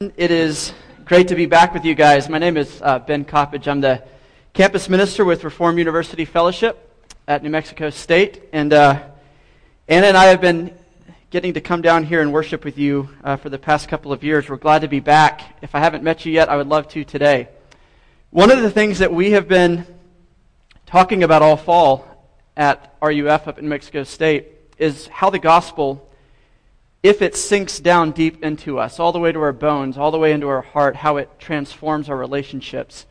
It is great to be back with you guys. My name is uh, Ben Coppage. I'm the campus minister with Reform University Fellowship at New Mexico State. And uh, Anna and I have been getting to come down here and worship with you uh, for the past couple of years. We're glad to be back. If I haven't met you yet, I would love to today. One of the things that we have been talking about all fall at RUF up in New Mexico State is how the gospel if it sinks down deep into us, all the way to our bones, all the way into our heart, how it transforms our relationships.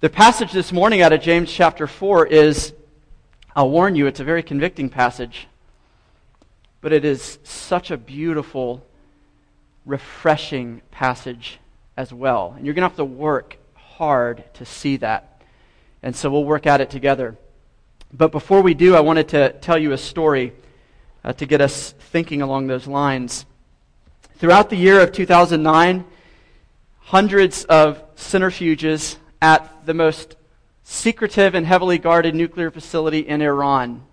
The passage this morning out of James chapter 4 is, I'll warn you, it's a very convicting passage, but it is such a beautiful, refreshing passage as well. And you're going to have to work hard to see that. And so we'll work at it together. But before we do, I wanted to tell you a story uh, to get us thinking along those lines. Throughout the year of 2009, hundreds of centrifuges at the most secretive and heavily guarded nuclear facility in Iran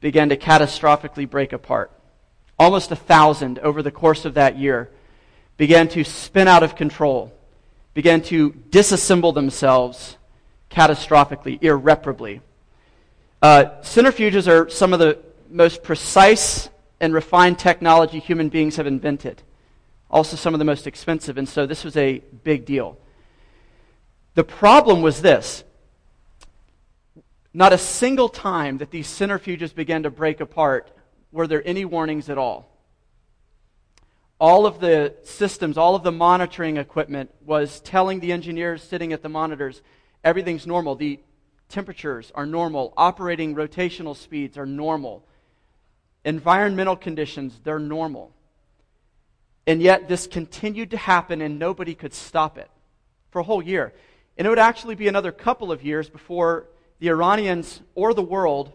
began to catastrophically break apart. Almost a thousand over the course of that year began to spin out of control, began to disassemble themselves catastrophically, irreparably. Uh, centrifuges are some of the most precise and refined technology human beings have invented. Also, some of the most expensive, and so this was a big deal. The problem was this not a single time that these centrifuges began to break apart were there any warnings at all. All of the systems, all of the monitoring equipment was telling the engineers sitting at the monitors everything's normal. The temperatures are normal, operating rotational speeds are normal environmental conditions, they're normal. And yet, this continued to happen, and nobody could stop it for a whole year. And it would actually be another couple of years before the Iranians or the world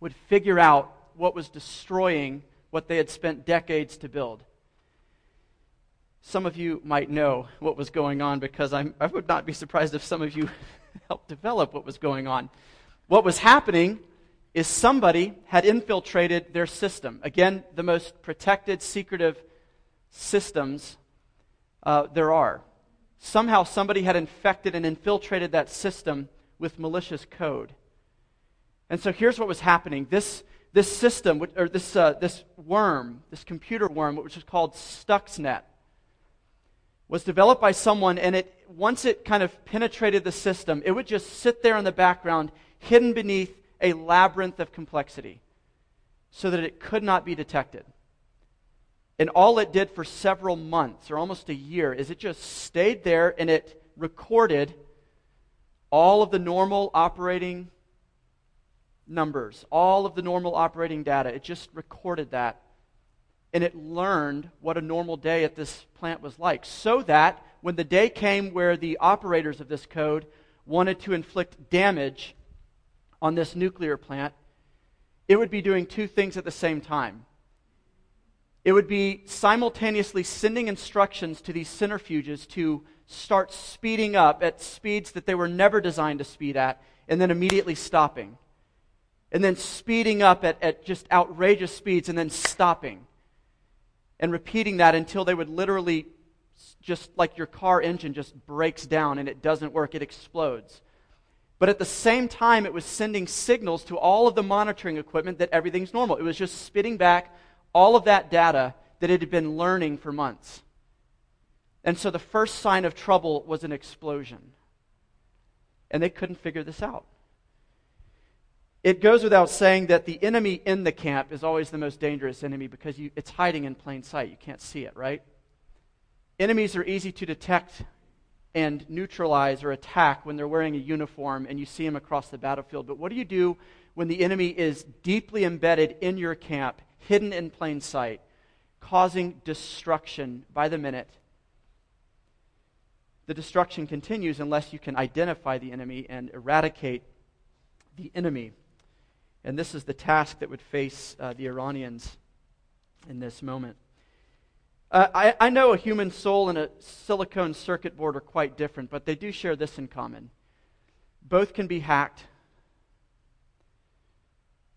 would figure out what was destroying what they had spent decades to build. Some of you might know what was going on because I'm, I would not be surprised if some of you helped develop what was going on. What was happening is somebody had infiltrated their system. Again, the most protected, secretive systems uh, there are. Somehow, somebody had infected and infiltrated that system with malicious code. And so here's what was happening. This, this system, or this, uh, this worm, this computer worm, which is called Stuxnet, was developed by someone, and it, once it kind of penetrated the system, it would just sit there in the background, hidden beneath a labyrinth of complexity so that it could not be detected. And all it did for several months or almost a year is it just stayed there and it recorded all of the normal operating numbers, all of the normal operating data. It just recorded that. And it learned what a normal day at this plant was like. So that when the day came where the operators of this code wanted to inflict damage on this nuclear plant, it would be doing two things at the same time. It would be simultaneously sending instructions to these centrifuges to start speeding up at speeds that they were never designed to speed at, and then immediately stopping. And then speeding up at, at just outrageous speeds, and then stopping. And repeating that until they would literally, just like your car engine, just breaks down and it doesn't work, it explodes. But at the same time, it was sending signals to all of the monitoring equipment that everything's normal. It was just spitting back all of that data that it had been learning for months. And so the first sign of trouble was an explosion. And they couldn't figure this out. It goes without saying that the enemy in the camp is always the most dangerous enemy because you, it's hiding in plain sight. You can't see it, right? Enemies are easy to detect and neutralize or attack when they're wearing a uniform and you see them across the battlefield. But what do you do when the enemy is deeply embedded in your camp, hidden in plain sight, causing destruction by the minute? The destruction continues unless you can identify the enemy and eradicate the enemy. And this is the task that would face uh, the Iranians in this moment. Uh, I, I know a human soul and a silicone circuit board are quite different, but they do share this in common. Both can be hacked,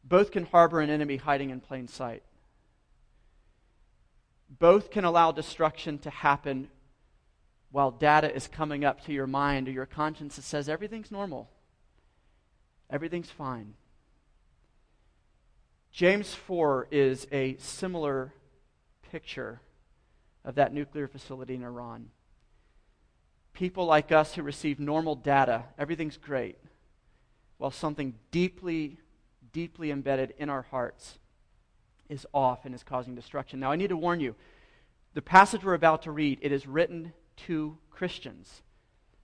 both can harbor an enemy hiding in plain sight. both can allow destruction to happen while data is coming up to your mind or your conscience that says everything's normal, everything's fine. James 4 is a similar picture of that nuclear facility in Iran. People like us who receive normal data, everything's great, while something deeply, deeply embedded in our hearts is off and is causing destruction. Now, I need to warn you the passage we're about to read, it is written to Christians.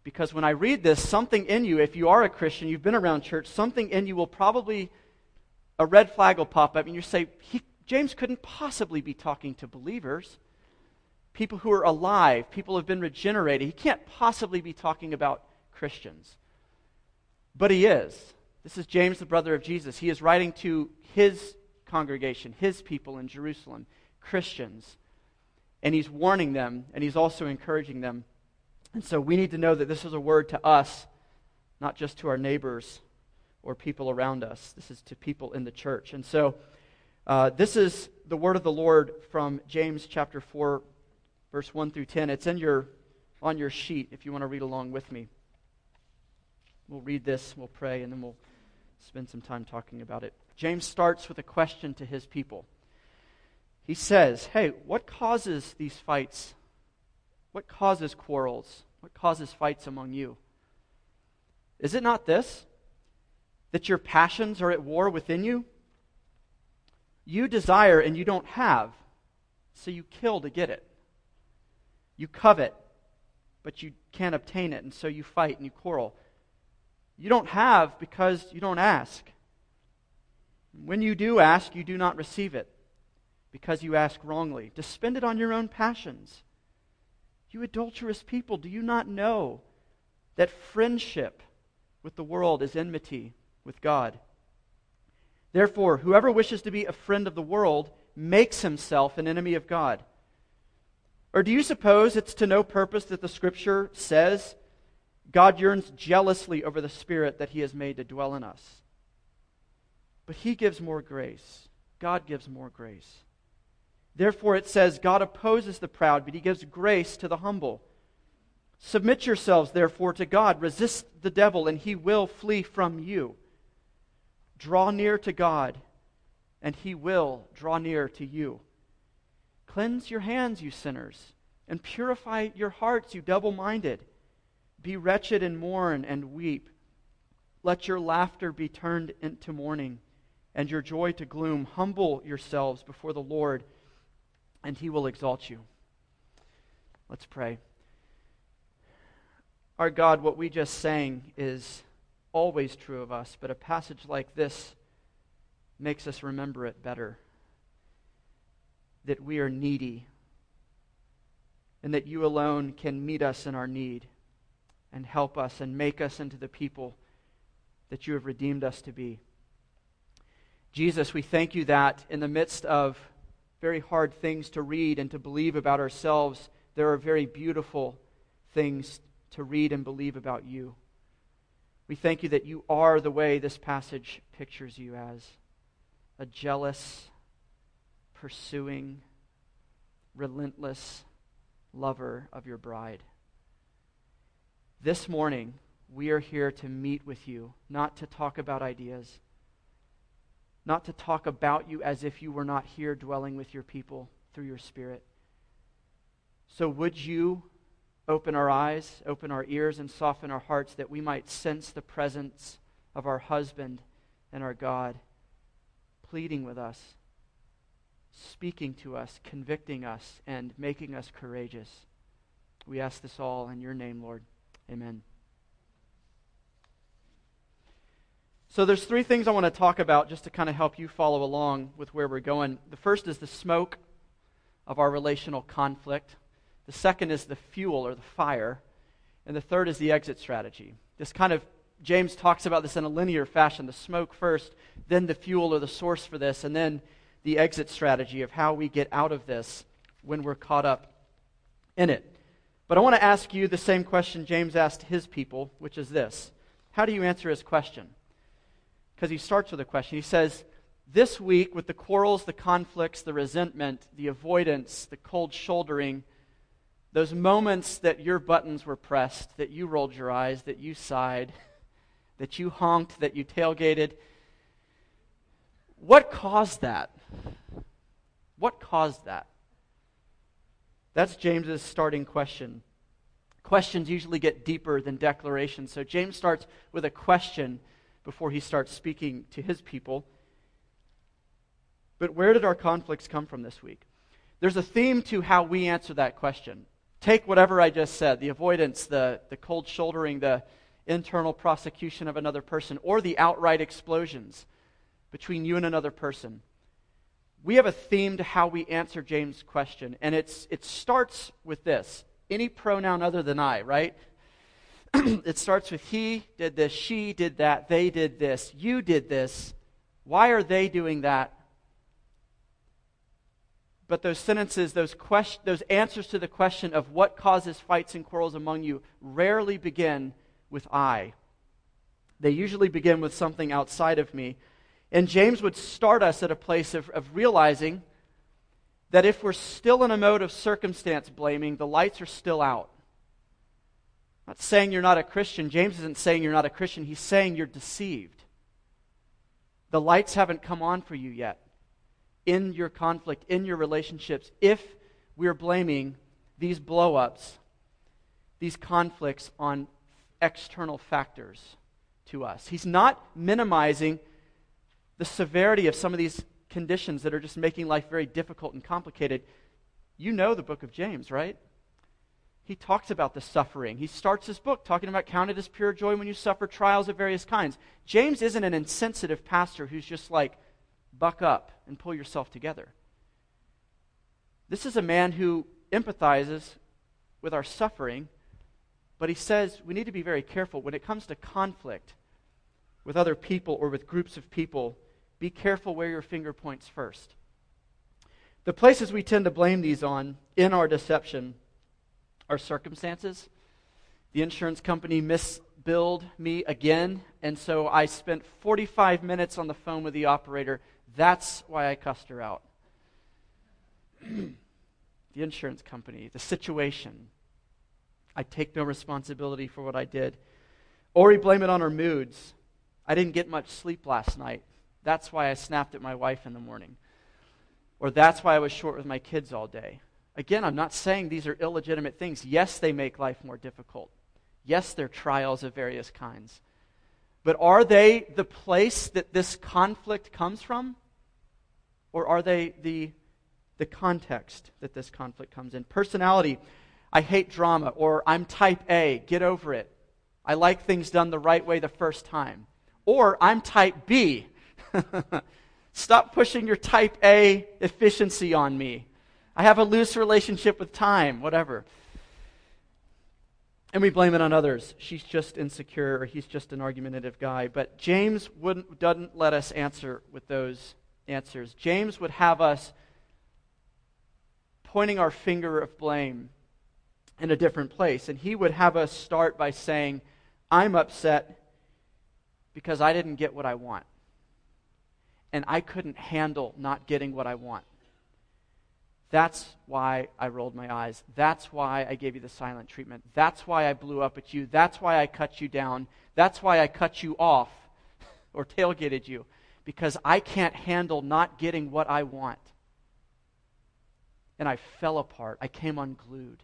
Because when I read this, something in you, if you are a Christian, you've been around church, something in you will probably, a red flag will pop up, and you say, James couldn't possibly be talking to believers people who are alive, people who have been regenerated. He can't possibly be talking about Christians. But he is. This is James, the brother of Jesus. He is writing to his congregation, his people in Jerusalem, Christians. And he's warning them, and he's also encouraging them. And so we need to know that this is a word to us, not just to our neighbors or people around us. This is to people in the church. And so uh, this is the word of the Lord from James chapter 4, verse 1 through 10. It's in your, on your sheet if you want to read along with me. We'll read this, we'll pray, and then we'll spend some time talking about it. James starts with a question to his people. He says, Hey, what causes these fights? What causes quarrels? What causes fights among you? Is it not this? That your passions are at war within you? You desire and you don't have, so you kill to get it. You covet, but you can't obtain it, and so you fight and you quarrel. You don't have because you don't ask. When you do ask, you do not receive it because you ask wrongly, to spend it on your own passions. You adulterous people, do you not know that friendship with the world is enmity with God? Therefore, whoever wishes to be a friend of the world makes himself an enemy of God. Or do you suppose it's to no purpose that the Scripture says God yearns jealously over the Spirit that He has made to dwell in us? But He gives more grace. God gives more grace. Therefore, it says, God opposes the proud, but He gives grace to the humble. Submit yourselves, therefore, to God. Resist the devil, and he will flee from you. Draw near to God, and he will draw near to you. Cleanse your hands, you sinners, and purify your hearts, you double minded. Be wretched and mourn and weep. Let your laughter be turned into mourning, and your joy to gloom. Humble yourselves before the Lord, and he will exalt you. Let's pray. Our God, what we just sang is always true of us, but a passage like this makes us remember it better that we are needy and that you alone can meet us in our need and help us and make us into the people that you have redeemed us to be. Jesus, we thank you that in the midst of very hard things to read and to believe about ourselves, there are very beautiful things to read and believe about you. We thank you that you are the way this passage pictures you as a jealous, pursuing, relentless lover of your bride. This morning, we are here to meet with you, not to talk about ideas, not to talk about you as if you were not here dwelling with your people through your Spirit. So, would you open our eyes, open our ears, and soften our hearts that we might sense the presence of our husband and our God pleading with us? Speaking to us, convicting us, and making us courageous. We ask this all in your name, Lord. Amen. So there's three things I want to talk about just to kind of help you follow along with where we're going. The first is the smoke of our relational conflict. The second is the fuel or the fire. And the third is the exit strategy. This kind of James talks about this in a linear fashion the smoke first, then the fuel or the source for this, and then the exit strategy of how we get out of this when we're caught up in it. But I want to ask you the same question James asked his people, which is this How do you answer his question? Because he starts with a question. He says, this week, with the quarrels, the conflicts, the resentment, the avoidance, the cold shouldering, those moments that your buttons were pressed, that you rolled your eyes, that you sighed, that you honked, that you tailgated, what caused that? What caused that? That's James's starting question. Questions usually get deeper than declarations. So James starts with a question before he starts speaking to his people. But where did our conflicts come from this week? There's a theme to how we answer that question. Take whatever I just said the avoidance, the, the cold shouldering, the internal prosecution of another person, or the outright explosions between you and another person. We have a theme to how we answer James' question, and it's, it starts with this any pronoun other than I, right? it starts with he did this, she did that, they did this, you did this. Why are they doing that? But those sentences, those, question, those answers to the question of what causes fights and quarrels among you, rarely begin with I. They usually begin with something outside of me. And James would start us at a place of, of realizing that if we're still in a mode of circumstance blaming, the lights are still out. I'm not saying you're not a Christian. James isn't saying you're not a Christian. He's saying you're deceived. The lights haven't come on for you yet in your conflict, in your relationships, if we're blaming these blow ups, these conflicts on external factors to us. He's not minimizing the severity of some of these conditions that are just making life very difficult and complicated. You know the book of James, right? He talks about the suffering. He starts his book talking about count it as pure joy when you suffer trials of various kinds. James isn't an insensitive pastor who's just like, buck up and pull yourself together. This is a man who empathizes with our suffering, but he says we need to be very careful when it comes to conflict with other people or with groups of people. Be careful where your finger points first. The places we tend to blame these on in our deception are circumstances. The insurance company misbilled me again, and so I spent 45 minutes on the phone with the operator that's why I cussed her out. the insurance company, the situation. I take no responsibility for what I did. Or we blame it on our moods. I didn't get much sleep last night. That's why I snapped at my wife in the morning. Or that's why I was short with my kids all day. Again, I'm not saying these are illegitimate things. Yes, they make life more difficult. Yes, they're trials of various kinds. But are they the place that this conflict comes from? Or are they the, the context that this conflict comes in? Personality, I hate drama, or I'm type A, get over it. I like things done the right way the first time. Or I'm type B. Stop pushing your type A efficiency on me. I have a loose relationship with time, whatever. And we blame it on others. She's just insecure, or he's just an argumentative guy. But James wouldn't, doesn't let us answer with those answers. James would have us pointing our finger of blame in a different place. And he would have us start by saying, I'm upset because I didn't get what I want. And I couldn't handle not getting what I want. That's why I rolled my eyes. That's why I gave you the silent treatment. That's why I blew up at you. That's why I cut you down. That's why I cut you off or tailgated you because I can't handle not getting what I want. And I fell apart. I came unglued.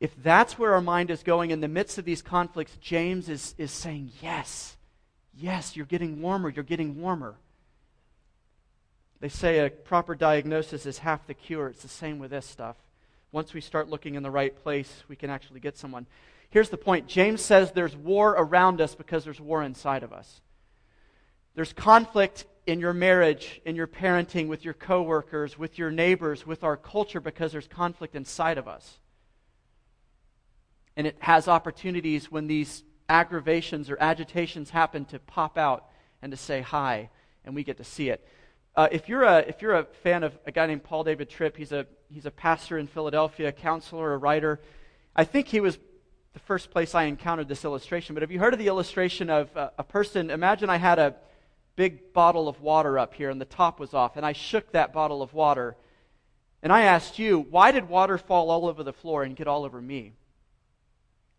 If that's where our mind is going in the midst of these conflicts, James is, is saying, Yes, yes, you're getting warmer, you're getting warmer. They say a proper diagnosis is half the cure. It's the same with this stuff. Once we start looking in the right place, we can actually get someone. Here's the point James says there's war around us because there's war inside of us. There's conflict in your marriage, in your parenting, with your coworkers, with your neighbors, with our culture because there's conflict inside of us. And it has opportunities when these aggravations or agitations happen to pop out and to say hi, and we get to see it. Uh, if, you're a, if you're a fan of a guy named Paul David Tripp, he's a, he's a pastor in Philadelphia, a counselor, a writer. I think he was the first place I encountered this illustration. But have you heard of the illustration of uh, a person? Imagine I had a, big bottle of water up here and the top was off, and I shook that bottle of water, and I asked you, why did water fall all over the floor and get all over me?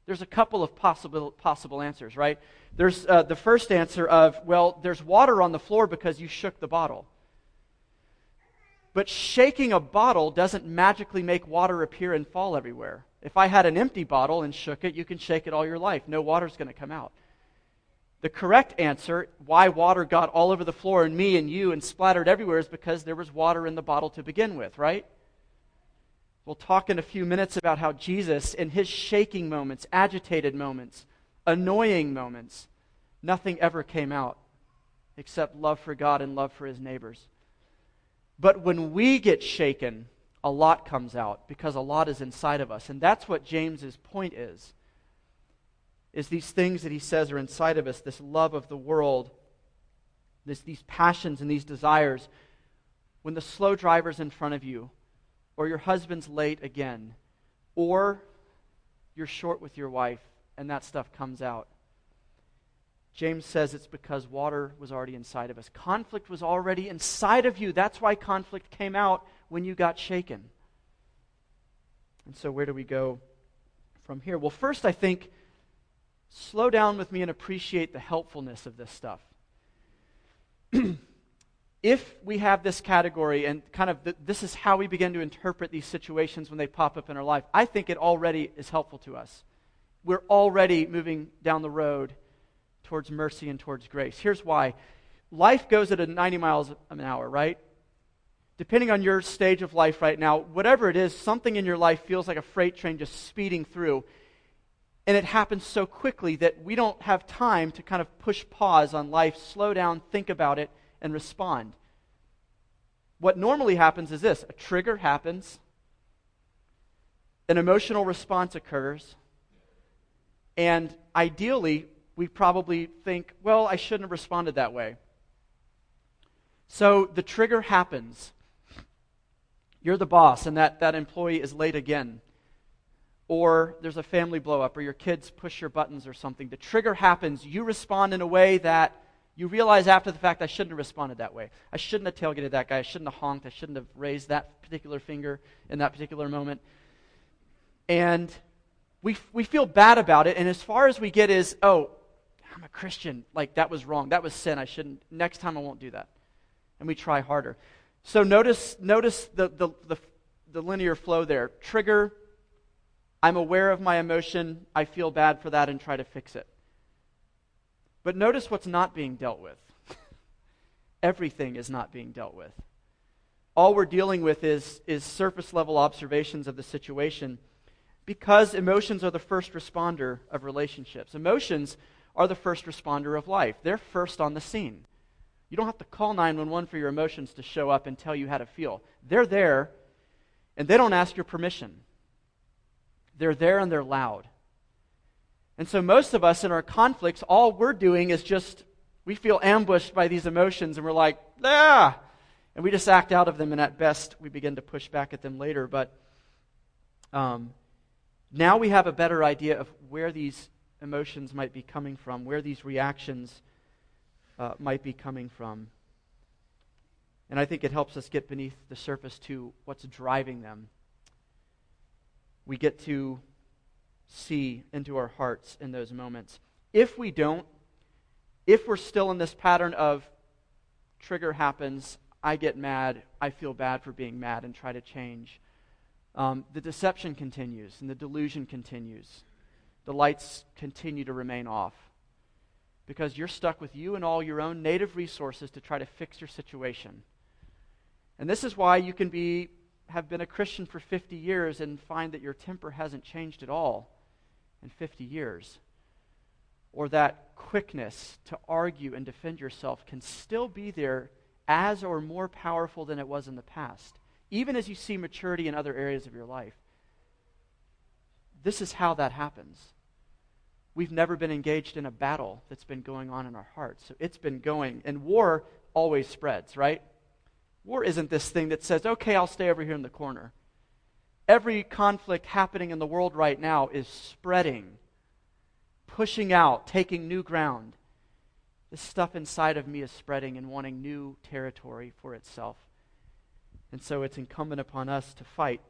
There's a couple of possible, possible answers, right? There's uh, the first answer of, well, there's water on the floor because you shook the bottle. But shaking a bottle doesn't magically make water appear and fall everywhere. If I had an empty bottle and shook it, you can shake it all your life. No water's going to come out. The correct answer, why water got all over the floor and me and you and splattered everywhere, is because there was water in the bottle to begin with, right? We'll talk in a few minutes about how Jesus, in his shaking moments, agitated moments, annoying moments, nothing ever came out except love for God and love for his neighbors. But when we get shaken, a lot comes out because a lot is inside of us. And that's what James's point is. Is these things that he says are inside of us, this love of the world, this, these passions and these desires. When the slow driver's in front of you, or your husband's late again, or you're short with your wife and that stuff comes out. James says it's because water was already inside of us. Conflict was already inside of you. That's why conflict came out when you got shaken. And so, where do we go from here? Well, first, I think slow down with me and appreciate the helpfulness of this stuff. if we have this category and kind of the, this is how we begin to interpret these situations when they pop up in our life, I think it already is helpful to us. We're already moving down the road towards mercy and towards grace. Here's why life goes at a 90 miles an hour, right? Depending on your stage of life right now, whatever it is, something in your life feels like a freight train just speeding through. And it happens so quickly that we don't have time to kind of push pause on life, slow down, think about it, and respond. What normally happens is this a trigger happens, an emotional response occurs, and ideally, we probably think, well, I shouldn't have responded that way. So the trigger happens. You're the boss, and that, that employee is late again. Or there's a family blowup, or your kids push your buttons or something. The trigger happens. You respond in a way that you realize after the fact, I shouldn't have responded that way. I shouldn't have tailgated that guy. I shouldn't have honked. I shouldn't have raised that particular finger in that particular moment. And we, we feel bad about it. And as far as we get is, oh, I'm a Christian. Like, that was wrong. That was sin. I shouldn't. Next time I won't do that. And we try harder. So notice, notice the, the, the, the linear flow there. Trigger, I'm aware of my emotion. I feel bad for that and try to fix it. But notice what's not being dealt with. Everything is not being dealt with. All we're dealing with is, is surface level observations of the situation because emotions are the first responder of relationships. Emotions are the first responder of life, they're first on the scene. You don't have to call 911 for your emotions to show up and tell you how to feel. They're there, and they don't ask your permission. They're there and they're loud. And so, most of us in our conflicts, all we're doing is just, we feel ambushed by these emotions, and we're like, ah! And we just act out of them, and at best, we begin to push back at them later. But um, now we have a better idea of where these emotions might be coming from, where these reactions uh, might be coming from. And I think it helps us get beneath the surface to what's driving them. We get to see into our hearts in those moments. If we don't, if we're still in this pattern of trigger happens, I get mad, I feel bad for being mad, and try to change, um, the deception continues and the delusion continues. The lights continue to remain off because you're stuck with you and all your own native resources to try to fix your situation. And this is why you can be have been a Christian for 50 years and find that your temper hasn't changed at all in 50 years. Or that quickness to argue and defend yourself can still be there as or more powerful than it was in the past, even as you see maturity in other areas of your life. This is how that happens. We've never been engaged in a battle that's been going on in our hearts. So it's been going. And war always spreads, right? War isn't this thing that says, okay, I'll stay over here in the corner. Every conflict happening in the world right now is spreading, pushing out, taking new ground. this stuff inside of me is spreading and wanting new territory for itself. And so it's incumbent upon us to fight.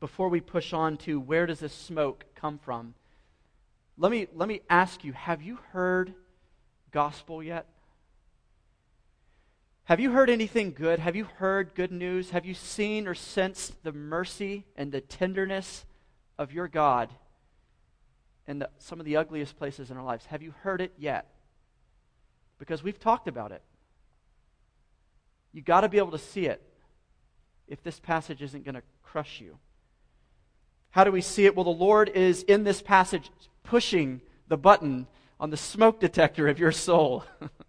Before we push on to where does this smoke come from, let me, let me ask you have you heard gospel yet? Have you heard anything good? Have you heard good news? Have you seen or sensed the mercy and the tenderness of your God in the, some of the ugliest places in our lives? Have you heard it yet? Because we've talked about it. You've got to be able to see it if this passage isn't going to crush you. How do we see it? Well, the Lord is in this passage pushing the button on the smoke detector of your soul.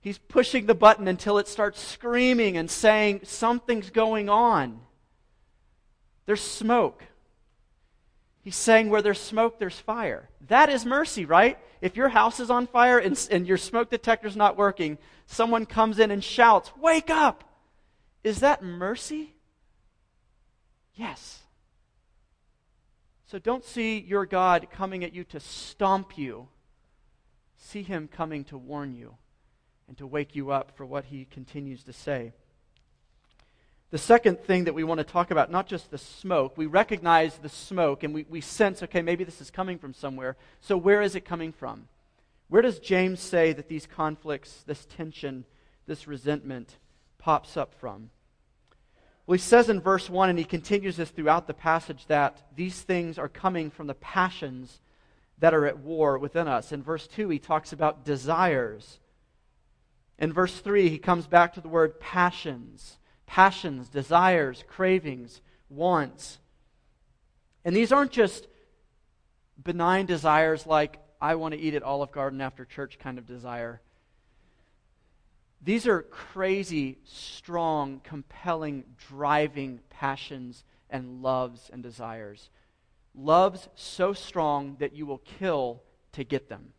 He's pushing the button until it starts screaming and saying, Something's going on. There's smoke. He's saying, Where there's smoke, there's fire. That is mercy, right? If your house is on fire and, and your smoke detector's not working, someone comes in and shouts, Wake up! Is that mercy? Yes. So don't see your God coming at you to stomp you. See him coming to warn you and to wake you up for what he continues to say. The second thing that we want to talk about, not just the smoke, we recognize the smoke and we, we sense, okay, maybe this is coming from somewhere. So, where is it coming from? Where does James say that these conflicts, this tension, this resentment pops up from? Well, he says in verse 1, and he continues this throughout the passage, that these things are coming from the passions that are at war within us. In verse 2, he talks about desires in verse 3, he comes back to the word passions passions, desires, cravings, wants. And these aren't just benign desires like, I want to eat at Olive Garden after church kind of desire. These are crazy, strong, compelling, driving passions and loves and desires. Loves so strong that you will kill to get them.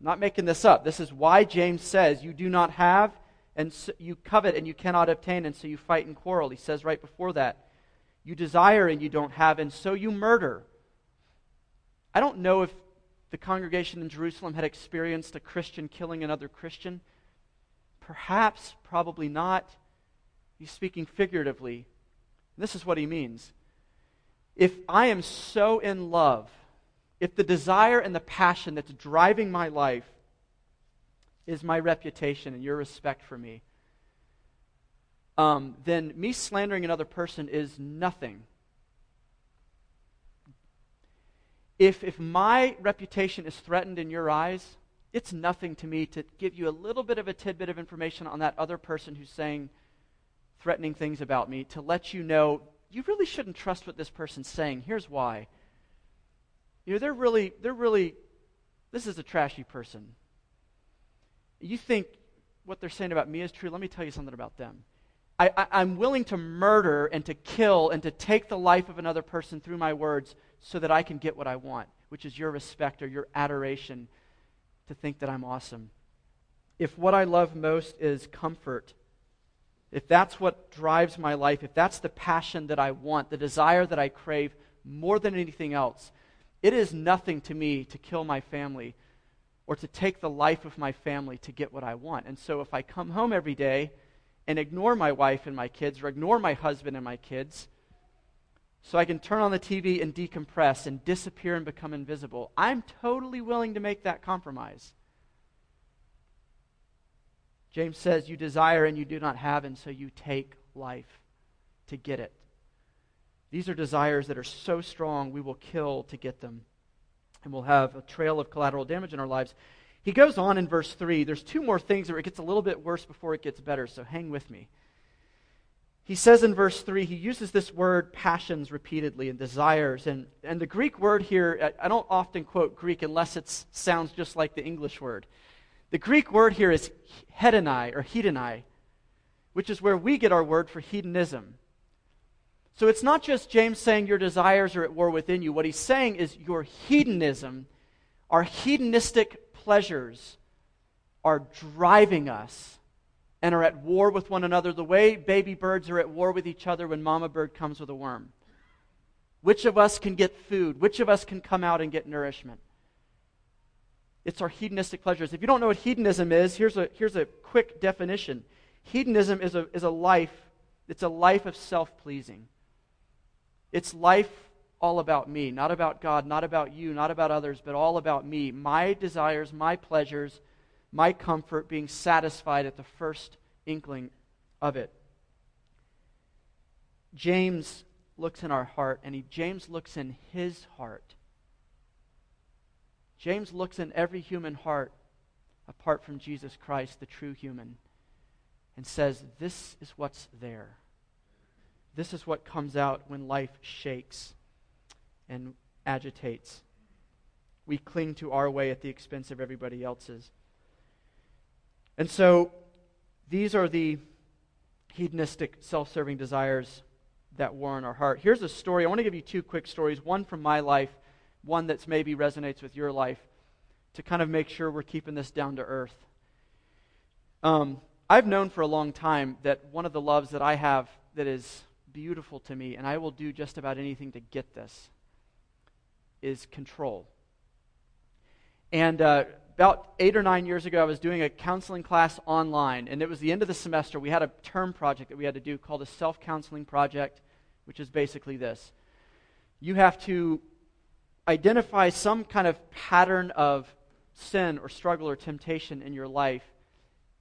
I'm not making this up. This is why James says, You do not have, and so you covet, and you cannot obtain, and so you fight and quarrel. He says right before that, You desire, and you don't have, and so you murder. I don't know if the congregation in Jerusalem had experienced a Christian killing another Christian. Perhaps, probably not. He's speaking figuratively. This is what he means. If I am so in love if the desire and the passion that's driving my life is my reputation and your respect for me, um, then me slandering another person is nothing. If, if my reputation is threatened in your eyes, it's nothing to me to give you a little bit of a tidbit of information on that other person who's saying threatening things about me to let you know you really shouldn't trust what this person's saying. Here's why. You know, they're really, they're really, this is a trashy person. You think what they're saying about me is true? Let me tell you something about them. I, am willing to murder and to kill and to take the life of another person through my words so that I can get what I want, which is your respect or your adoration to think that I'm awesome. If what I love most is comfort, if that's what drives my life, if that's the passion that I want, the desire that I crave more than anything else, it is nothing to me to kill my family or to take the life of my family to get what I want. And so if I come home every day and ignore my wife and my kids or ignore my husband and my kids, so I can turn on the TV and decompress and disappear and become invisible, I'm totally willing to make that compromise. James says, You desire and you do not have, and so you take life to get it. These are desires that are so strong we will kill to get them. And we'll have a trail of collateral damage in our lives. He goes on in verse 3. There's two more things where it gets a little bit worse before it gets better, so hang with me. He says in verse 3, he uses this word passions repeatedly and desires. And, and the Greek word here, I don't often quote Greek unless it sounds just like the English word. The Greek word here is hedonai or hedonai, which is where we get our word for hedonism. So it's not just James saying your desires are at war within you. What he's saying is your hedonism, our hedonistic pleasures, are driving us and are at war with one another the way baby birds are at war with each other when mama bird comes with a worm. Which of us can get food? Which of us can come out and get nourishment? It's our hedonistic pleasures. If you don't know what hedonism is, here's a, here's a quick definition. Hedonism is a, is a life, it's a life of self pleasing. It's life all about me, not about God, not about you, not about others, but all about me. My desires, my pleasures, my comfort being satisfied at the first inkling of it. James looks in our heart, and he, James looks in his heart. James looks in every human heart apart from Jesus Christ, the true human, and says, This is what's there. This is what comes out when life shakes and agitates. We cling to our way at the expense of everybody else's. And so, these are the hedonistic, self serving desires that war in our heart. Here's a story. I want to give you two quick stories one from my life, one that's maybe resonates with your life, to kind of make sure we're keeping this down to earth. Um, I've known for a long time that one of the loves that I have that is beautiful to me, and I will do just about anything to get this, is control. And uh, about eight or nine years ago, I was doing a counseling class online, and it was the end of the semester. We had a term project that we had to do called a self counseling project, which is basically this you have to identify some kind of pattern of sin or struggle or temptation in your life.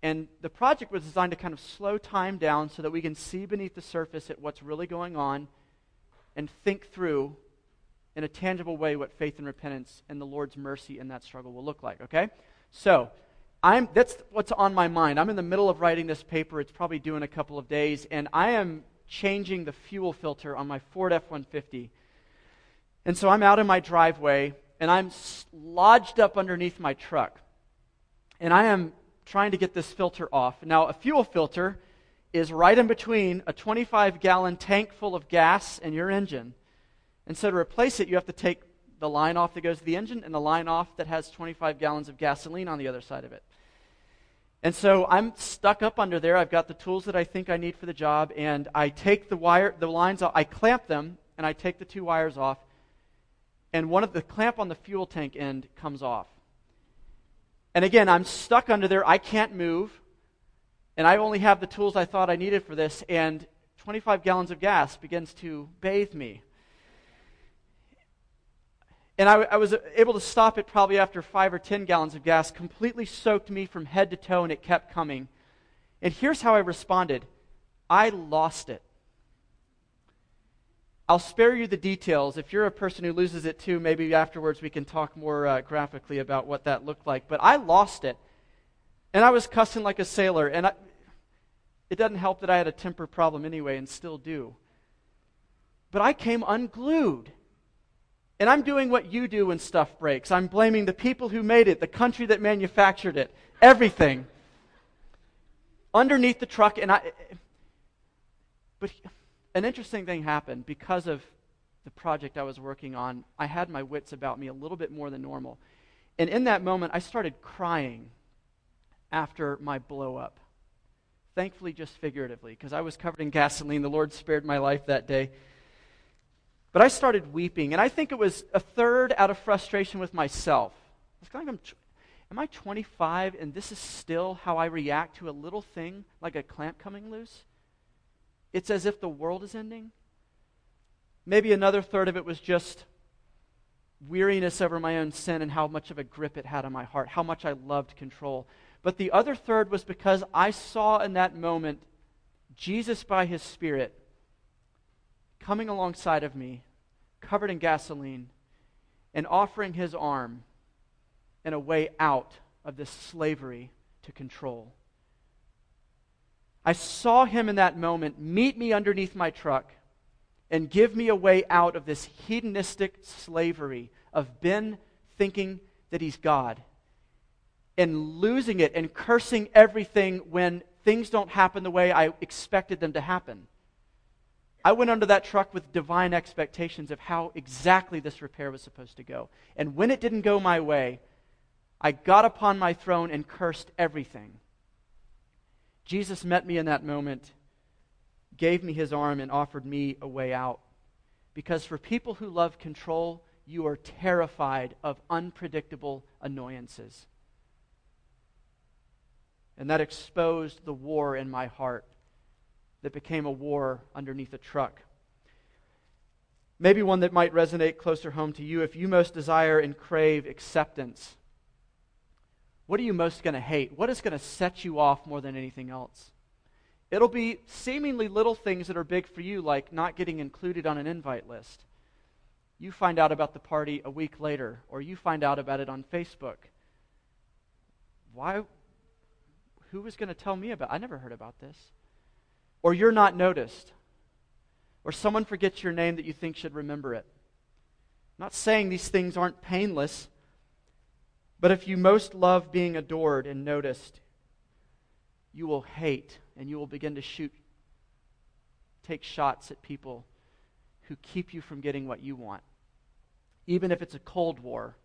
And the project was designed to kind of slow time down so that we can see beneath the surface at what's really going on and think through in a tangible way what faith and repentance and the Lord's mercy in that struggle will look like, okay? So, I'm, that's what's on my mind. I'm in the middle of writing this paper. It's probably due in a couple of days, and I am changing the fuel filter on my Ford F 150. And so I'm out in my driveway, and I'm lodged up underneath my truck. And I am trying to get this filter off. Now, a fuel filter is right in between a 25 gallon tank full of gas and your engine. And so to replace it, you have to take the line off that goes to the engine and the line off that has 25 gallons of gasoline on the other side of it. And so I'm stuck up under there. I've got the tools that I think I need for the job, and I take the wire, the lines off, I clamp them, and I take the two wires off, and one of the clamp on the fuel tank end comes off. And again, I'm stuck under there. I can't move, and I only have the tools I thought I needed for this, and 25 gallons of gas begins to bathe me. And I, I, was able to stop it probably after five or ten gallons of gas, completely soaked me from head to toe, and it kept coming. And here's how I responded I lost it. I'll spare you the details. If you're a person who loses it too, maybe afterwards we can talk more uh, graphically about what that looked like. But I lost it. And I was cussing like a sailor. And I, it doesn't help that I had a temper problem anyway and still do. But I came unglued. And I'm doing what you do when stuff breaks. I'm blaming the people who made it, the country that manufactured it, everything. Underneath the truck, and I. But an interesting thing happened because of the project I was working on. I had my wits about me a little bit more than normal. And in that moment, I started crying after my blow up. Thankfully, just figuratively, because I was covered in gasoline. The Lord spared my life that day. But I started weeping, and I think it was a third out of frustration with myself. It's kind of like, i'm I 25 and this is still how I react to a little thing like a clamp coming loose? It's as if the world is ending. Maybe another third of it was just weariness over my own sin and how much of a grip it had on my heart, how much I loved control. But the other third was because I saw in that moment Jesus by his Spirit coming alongside of me, covered in gasoline, and offering his arm and a way out of this slavery to control. I saw him in that moment meet me underneath my truck and give me a way out of this hedonistic slavery of Ben thinking that he's God and losing it and cursing everything when things don't happen the way I expected them to happen. I went under that truck with divine expectations of how exactly this repair was supposed to go. And when it didn't go my way, I got upon my throne and cursed everything. Jesus met me in that moment, gave me his arm, and offered me a way out. Because for people who love control, you are terrified of unpredictable annoyances. And that exposed the war in my heart that became a war underneath a truck. Maybe one that might resonate closer home to you if you most desire and crave acceptance. What are you most going to hate? What is going to set you off more than anything else? It'll be seemingly little things that are big for you, like not getting included on an invite list. You find out about the party a week later, or you find out about it on Facebook. Why? Who was going to tell me about? I never heard about this. Or you're not noticed. Or someone forgets your name that you think should remember it. I'm not saying these things aren't painless, but if you most love being adored and noticed, you will hate and you will begin to shoot, take shots at people who keep you from getting what you want. Even if it's a Cold War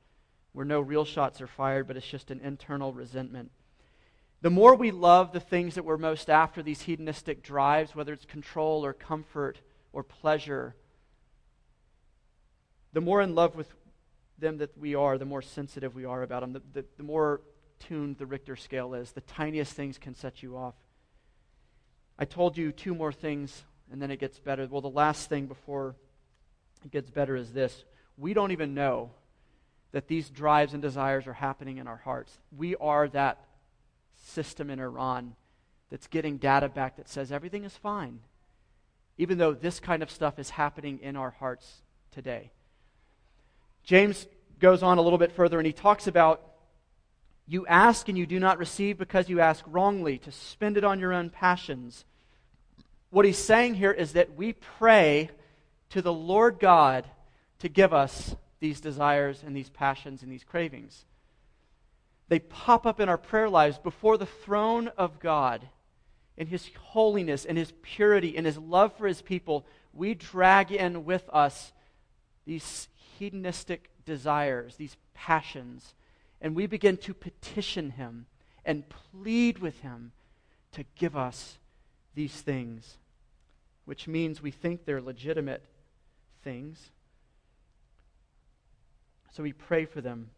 where no real shots are fired, but it's just an internal resentment. The more we love the things that we're most after, these hedonistic drives, whether it's control or comfort or pleasure, the more in love with them that we are, the more sensitive we are about them, the, the, the more tuned the Richter scale is. The tiniest things can set you off. I told you two more things, and then it gets better. Well, the last thing before it gets better is this we don't even know that these drives and desires are happening in our hearts. We are that system in Iran that's getting data back that says everything is fine, even though this kind of stuff is happening in our hearts today. James goes on a little bit further and he talks about you ask and you do not receive because you ask wrongly to spend it on your own passions. What he's saying here is that we pray to the Lord God to give us these desires and these passions and these cravings. They pop up in our prayer lives before the throne of God. In his holiness in his purity in his love for his people, we drag in with us these hedonistic desires, these passions and we begin to petition him and plead with him to give us these things, which means we think they're legitimate things. So we pray for them.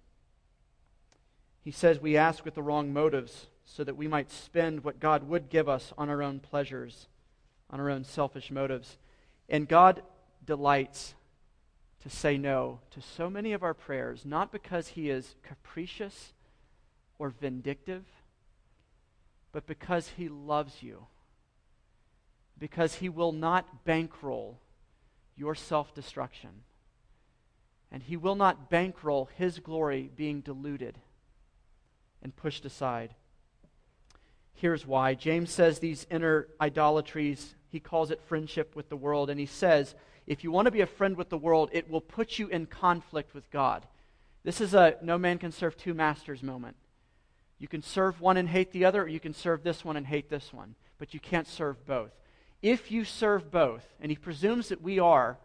He says we ask with the wrong motives so that we might spend what God would give us on our own pleasures, on our own selfish motives. And God delights to say no to so many of our prayers, not because he is capricious or vindictive, but because he loves you. Because he will not bankroll your self destruction. And he will not bankroll his glory being diluted and pushed aside. Here's why. James says these inner idolatries, he calls it friendship with the world, and he says if you want to be a friend with the world, it will put you in conflict with God. This is a no man can serve two masters moment. You can serve one and hate the other, or you can serve this one and hate this one, but you can't serve both. If you serve both, and he presumes that we are,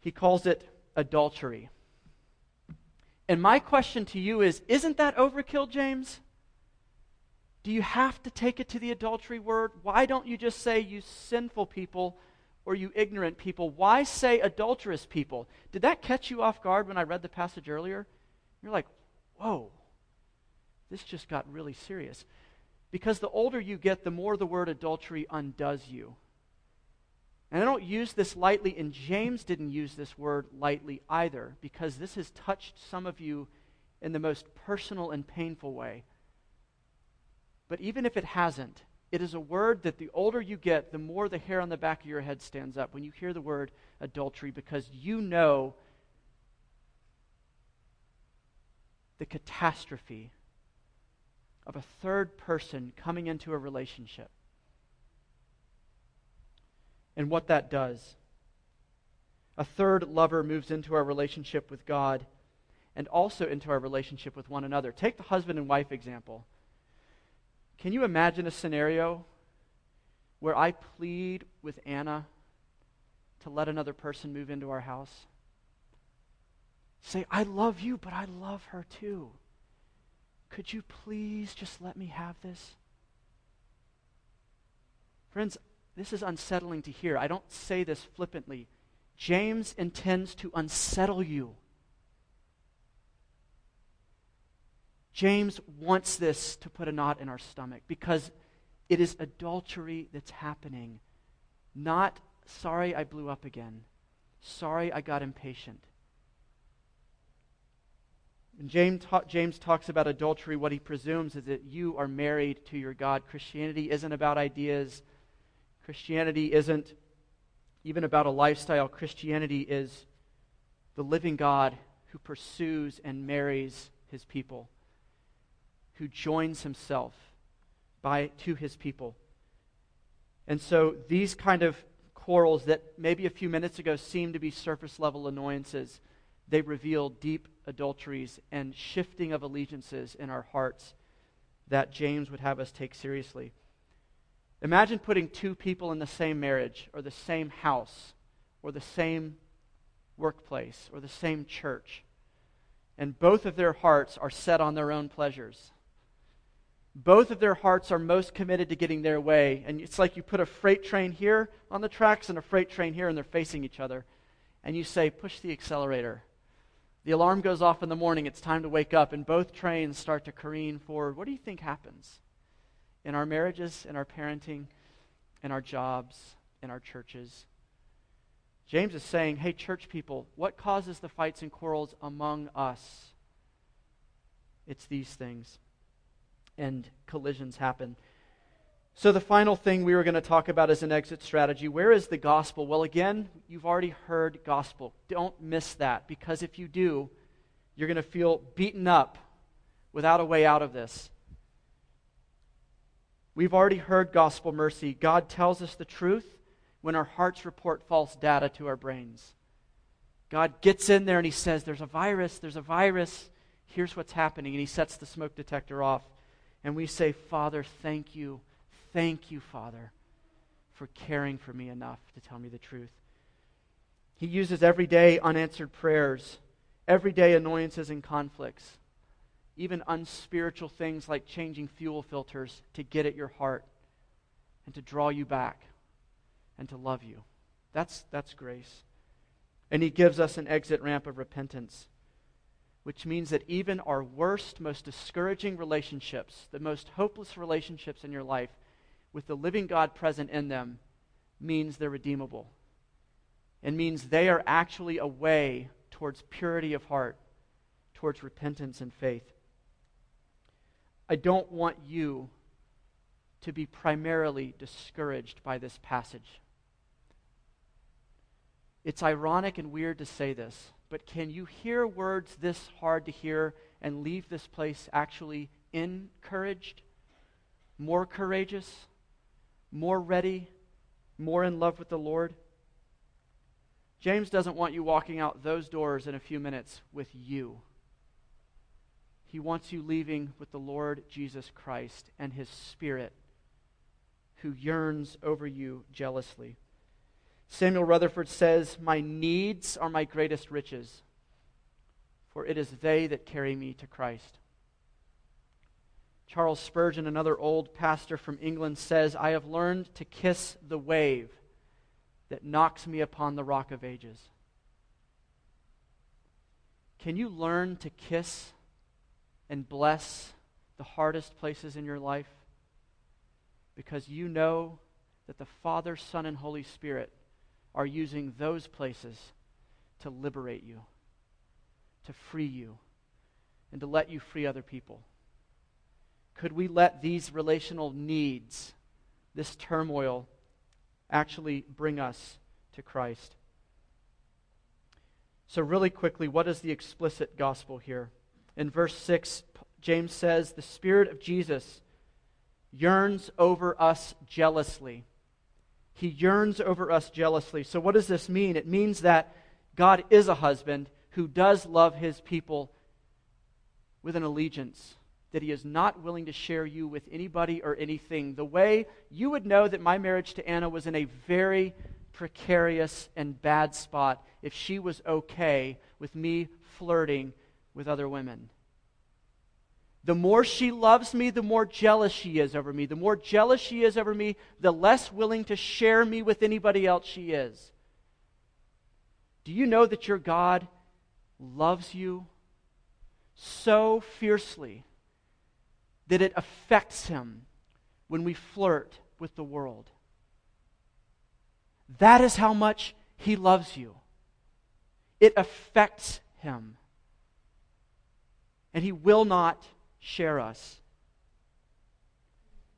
he calls it adultery. And my question to you is Isn't that overkill, James? Do you have to take it to the adultery word? Why don't you just say, you sinful people, or you ignorant people? Why say adulterous people? Did that catch you off guard when I read the passage earlier? You're like, whoa, this just got really serious. Because the older you get, the more the word adultery undoes you. And I don't use this lightly, and James didn't use this word lightly either, because this has touched some of you in the most personal and painful way. But even if it hasn't, it is a word that the older you get, the more the hair on the back of your head stands up when you hear the word adultery because you know the catastrophe of a third person coming into a relationship and what that does. A third lover moves into our relationship with God and also into our relationship with one another. Take the husband and wife example. Can you imagine a scenario where I plead with Anna to let another person move into our house? Say, I love you, but I love her too. Could you please just let me have this? Friends, this is unsettling to hear. I don't say this flippantly. James intends to unsettle you. James wants this to put a knot in our stomach because it is adultery that's happening. Not, sorry, I blew up again. Sorry, I got impatient. When James, ta- James talks about adultery, what he presumes is that you are married to your God. Christianity isn't about ideas, Christianity isn't even about a lifestyle. Christianity is the living God who pursues and marries his people, who joins himself by, to his people. And so these kind of quarrels that maybe a few minutes ago seemed to be surface level annoyances, they reveal deep adulteries and shifting of allegiances in our hearts that James would have us take seriously. Imagine putting two people in the same marriage or the same house or the same workplace or the same church, and both of their hearts are set on their own pleasures. Both of their hearts are most committed to getting their way. And it's like you put a freight train here on the tracks and a freight train here, and they're facing each other. And you say, push the accelerator. The alarm goes off in the morning. It's time to wake up, and both trains start to careen forward. What do you think happens? in our marriages, in our parenting, in our jobs, in our churches. James is saying, hey, church people, what causes the fights and quarrels among us? It's these things. And collisions happen. So, the final thing we were going to talk about is an exit strategy. Where is the gospel? Well, again, you've already heard gospel. Don't miss that, because if you do, you're going to feel beaten up without a way out of this. We've already heard gospel mercy. God tells us the truth when our hearts report false data to our brains. God gets in there and he says, There's a virus, there's a virus. Here's what's happening. And he sets the smoke detector off. And we say, Father, thank you. Thank you, Father, for caring for me enough to tell me the truth. He uses everyday unanswered prayers, everyday annoyances and conflicts even unspiritual things like changing fuel filters to get at your heart and to draw you back and to love you. That's, that's grace. And he gives us an exit ramp of repentance, which means that even our worst, most discouraging relationships, the most hopeless relationships in your life, with the living God present in them, means they're redeemable. and means they are actually a way towards purity of heart, towards repentance and faith. I don't want you to be primarily discouraged by this passage. It's ironic and weird to say this, but can you hear words this hard to hear and leave this place actually encouraged, more courageous, more ready, more in love with the Lord? James doesn't want you walking out those doors in a few minutes with you. He wants you leaving with the Lord Jesus Christ and his Spirit who yearns over you jealously. Samuel Rutherford says, My needs are my greatest riches, for it is they that carry me to Christ. Charles Spurgeon, another old pastor from England, says, I have learned to kiss the wave that knocks me upon the rock of ages. Can you learn to kiss and bless the hardest places in your life because you know that the Father, Son, and Holy Spirit are using those places to liberate you, to free you, and to let you free other people. Could we let these relational needs, this turmoil, actually bring us to Christ? So, really quickly, what is the explicit gospel here? in verse 6, James says, The Spirit of Jesus yearns over us jealously. He yearns over us jealously. So, what does this mean? It means that God is a husband who does love his people with an allegiance, that he is not willing to share you with anybody or anything. The way you would know that my marriage to Anna was in a very precarious and bad spot if she was okay with me flirting with other women. The more she loves me, the more jealous she is over me. The more jealous she is over me, the less willing to share me with anybody else she is. Do you know that your God loves you so fiercely that it affects him when we flirt with the world? That is how much he loves you. It affects him. And he will not share us.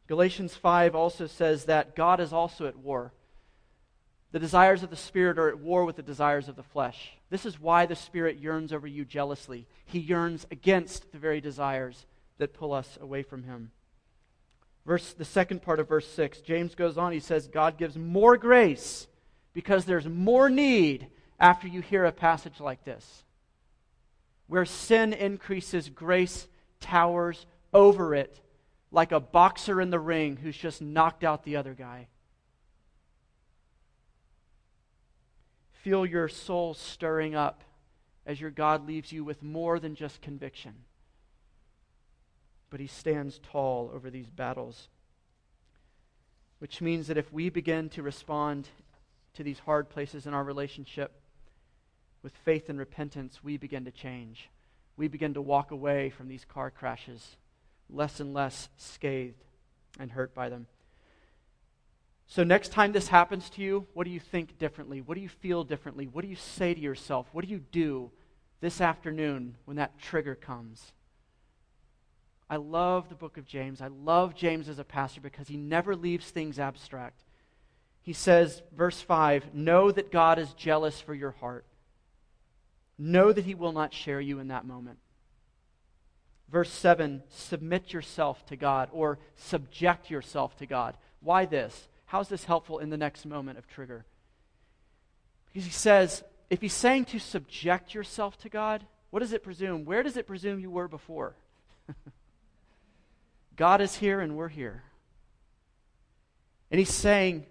Galatians 5 also says that God is also at war. The desires of the Spirit are at war with the desires of the flesh. This is why the Spirit yearns over you jealously. He yearns against the very desires that pull us away from Him. Verse, the second part of verse 6, James goes on, he says, God gives more grace because there's more need after you hear a passage like this. Where sin increases, grace towers over it like a boxer in the ring who's just knocked out the other guy. Feel your soul stirring up as your God leaves you with more than just conviction. But he stands tall over these battles. Which means that if we begin to respond to these hard places in our relationship with faith and repentance, we begin to change. We begin to walk away from these car crashes less and less scathed and hurt by them. So, next time this happens to you, what do you think differently? What do you feel differently? What do you say to yourself? What do you do this afternoon when that trigger comes? I love the book of James. I love James as a pastor because he never leaves things abstract. He says, verse 5 Know that God is jealous for your heart. Know that he will not share you in that moment. Verse 7 Submit yourself to God or subject yourself to God. Why this? How is this helpful in the next moment of trigger? Because he says, if he's saying to subject yourself to God, what does it presume? Where does it presume you were before? God is here and we're here. And he's saying,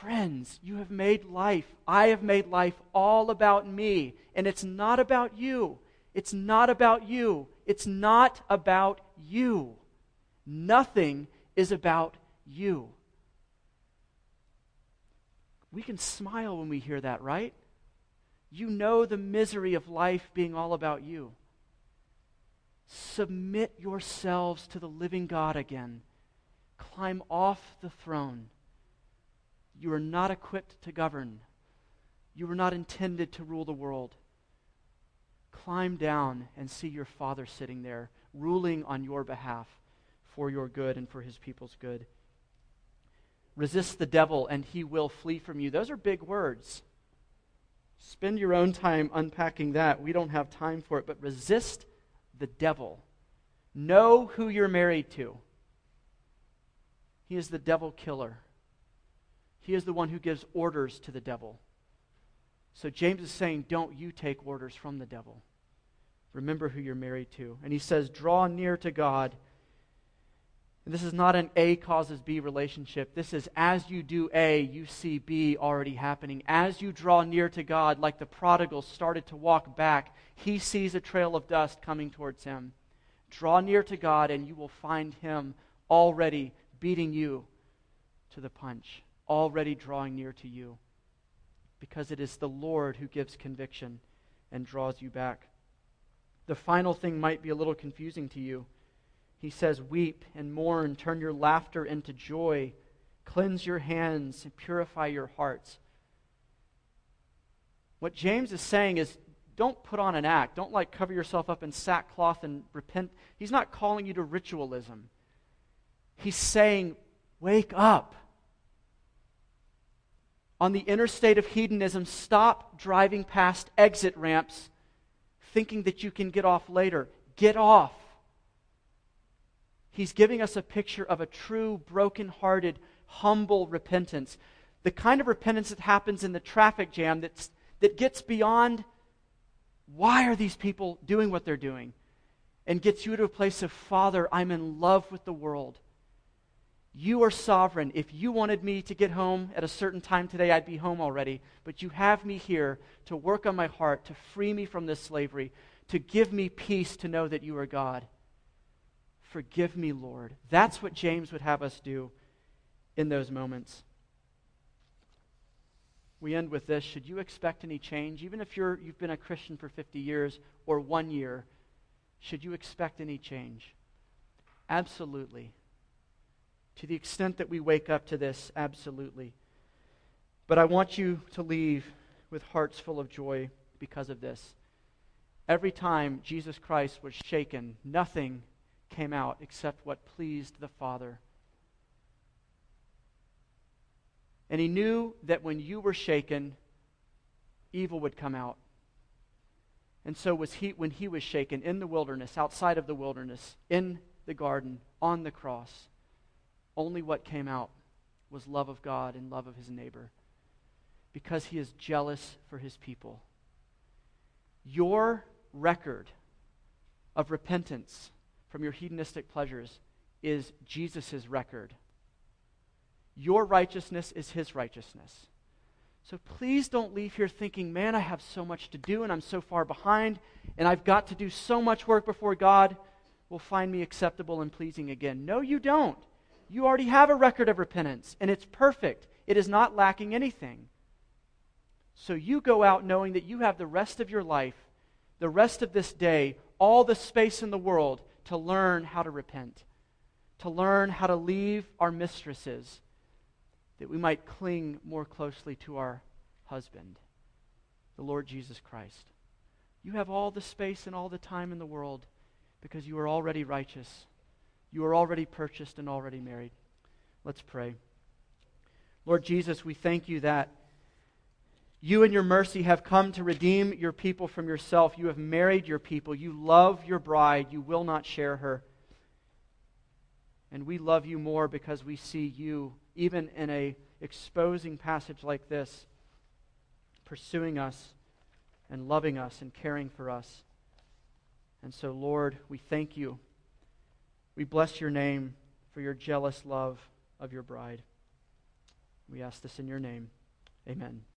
Friends, you have made life, I have made life all about me. And it's not about you. It's not about you. It's not about you. Nothing is about you. We can smile when we hear that, right? You know the misery of life being all about you. Submit yourselves to the living God again. Climb off the throne. You are not equipped to govern. You were not intended to rule the world. Climb down and see your Father sitting there, ruling on your behalf for your good and for his people's good. Resist the devil and he will flee from you. Those are big words. Spend your own time unpacking that. We don't have time for it, but resist the devil. Know who you're married to. He is the devil killer. He is the one who gives orders to the devil. So James is saying, don't you take orders from the devil. Remember who you're married to. And he says, draw near to God and this is not an A causes B relationship. This is as you do A, you see B already happening. As you draw near to God, like the prodigal started to walk back, he sees a trail of dust coming towards him. Draw near to God, and you will find him already beating you to the punch, already drawing near to you. Because it is the Lord who gives conviction and draws you back. The final thing might be a little confusing to you. He says, Weep and mourn, turn your laughter into joy, cleanse your hands, and purify your hearts. What James is saying is, don't put on an act. Don't like cover yourself up in sackcloth and repent. He's not calling you to ritualism. He's saying, wake up. On the interstate of hedonism, stop driving past exit ramps thinking that you can get off later. Get off he's giving us a picture of a true, broken-hearted, humble repentance. The kind of repentance that happens in the traffic jam that's, that gets beyond why are these people doing what they're doing? And gets you to a place of, Father, I'm in love with the world. You are sovereign. If you wanted me to get home at a certain time today, I'd be home already. But you have me here to work on my heart, to free me from this slavery, to give me peace to know that you are God. Forgive me, Lord. That's what James would have us do in those moments. we end with this. Should you expect any change? Even if you're, you've been a Christian for 50 years or one year, should you expect any change? Absolutely. To the extent that we wake up to this, absolutely. But I want you to leave with hearts full of joy because of this. Every time Jesus Christ was shaken, nothing came out except what pleased the Father. And he knew that when you were shaken, evil would come out. And so was he when he was shaken in the wilderness, outside of the wilderness, in the garden, on the cross. Only what came out was love of God and love of his neighbor. Because he is jealous for his people. Your record of repentance from your hedonistic pleasures is Jesus' record. Your righteousness is his righteousness. So please don't leave here thinking, man, I have so much to do and I'm so far behind and I've got to do so much work before God will find me acceptable and pleasing again. No, you don't. You already have a record of repentance and it's perfect, it is not lacking anything. So you go out knowing that you have the rest of your life, the rest of this day, all the space in the world to learn how to repent, to learn how to leave our mistresses that we might cling more closely to our husband, the Lord Jesus Christ. You have all the space and all the time in the world because you are already righteous. You are already purchased and already married. Let's pray. Lord Jesus, we thank you that you in your mercy have come to redeem your people from yourself. You have married your people. You love your bride. You will not share her. And we love you more because we see you even in a exposing passage like this, pursuing us and loving us and caring for us. And so, Lord, we thank you. We bless your name for your jealous love of your bride. We ask this in your name. Amen.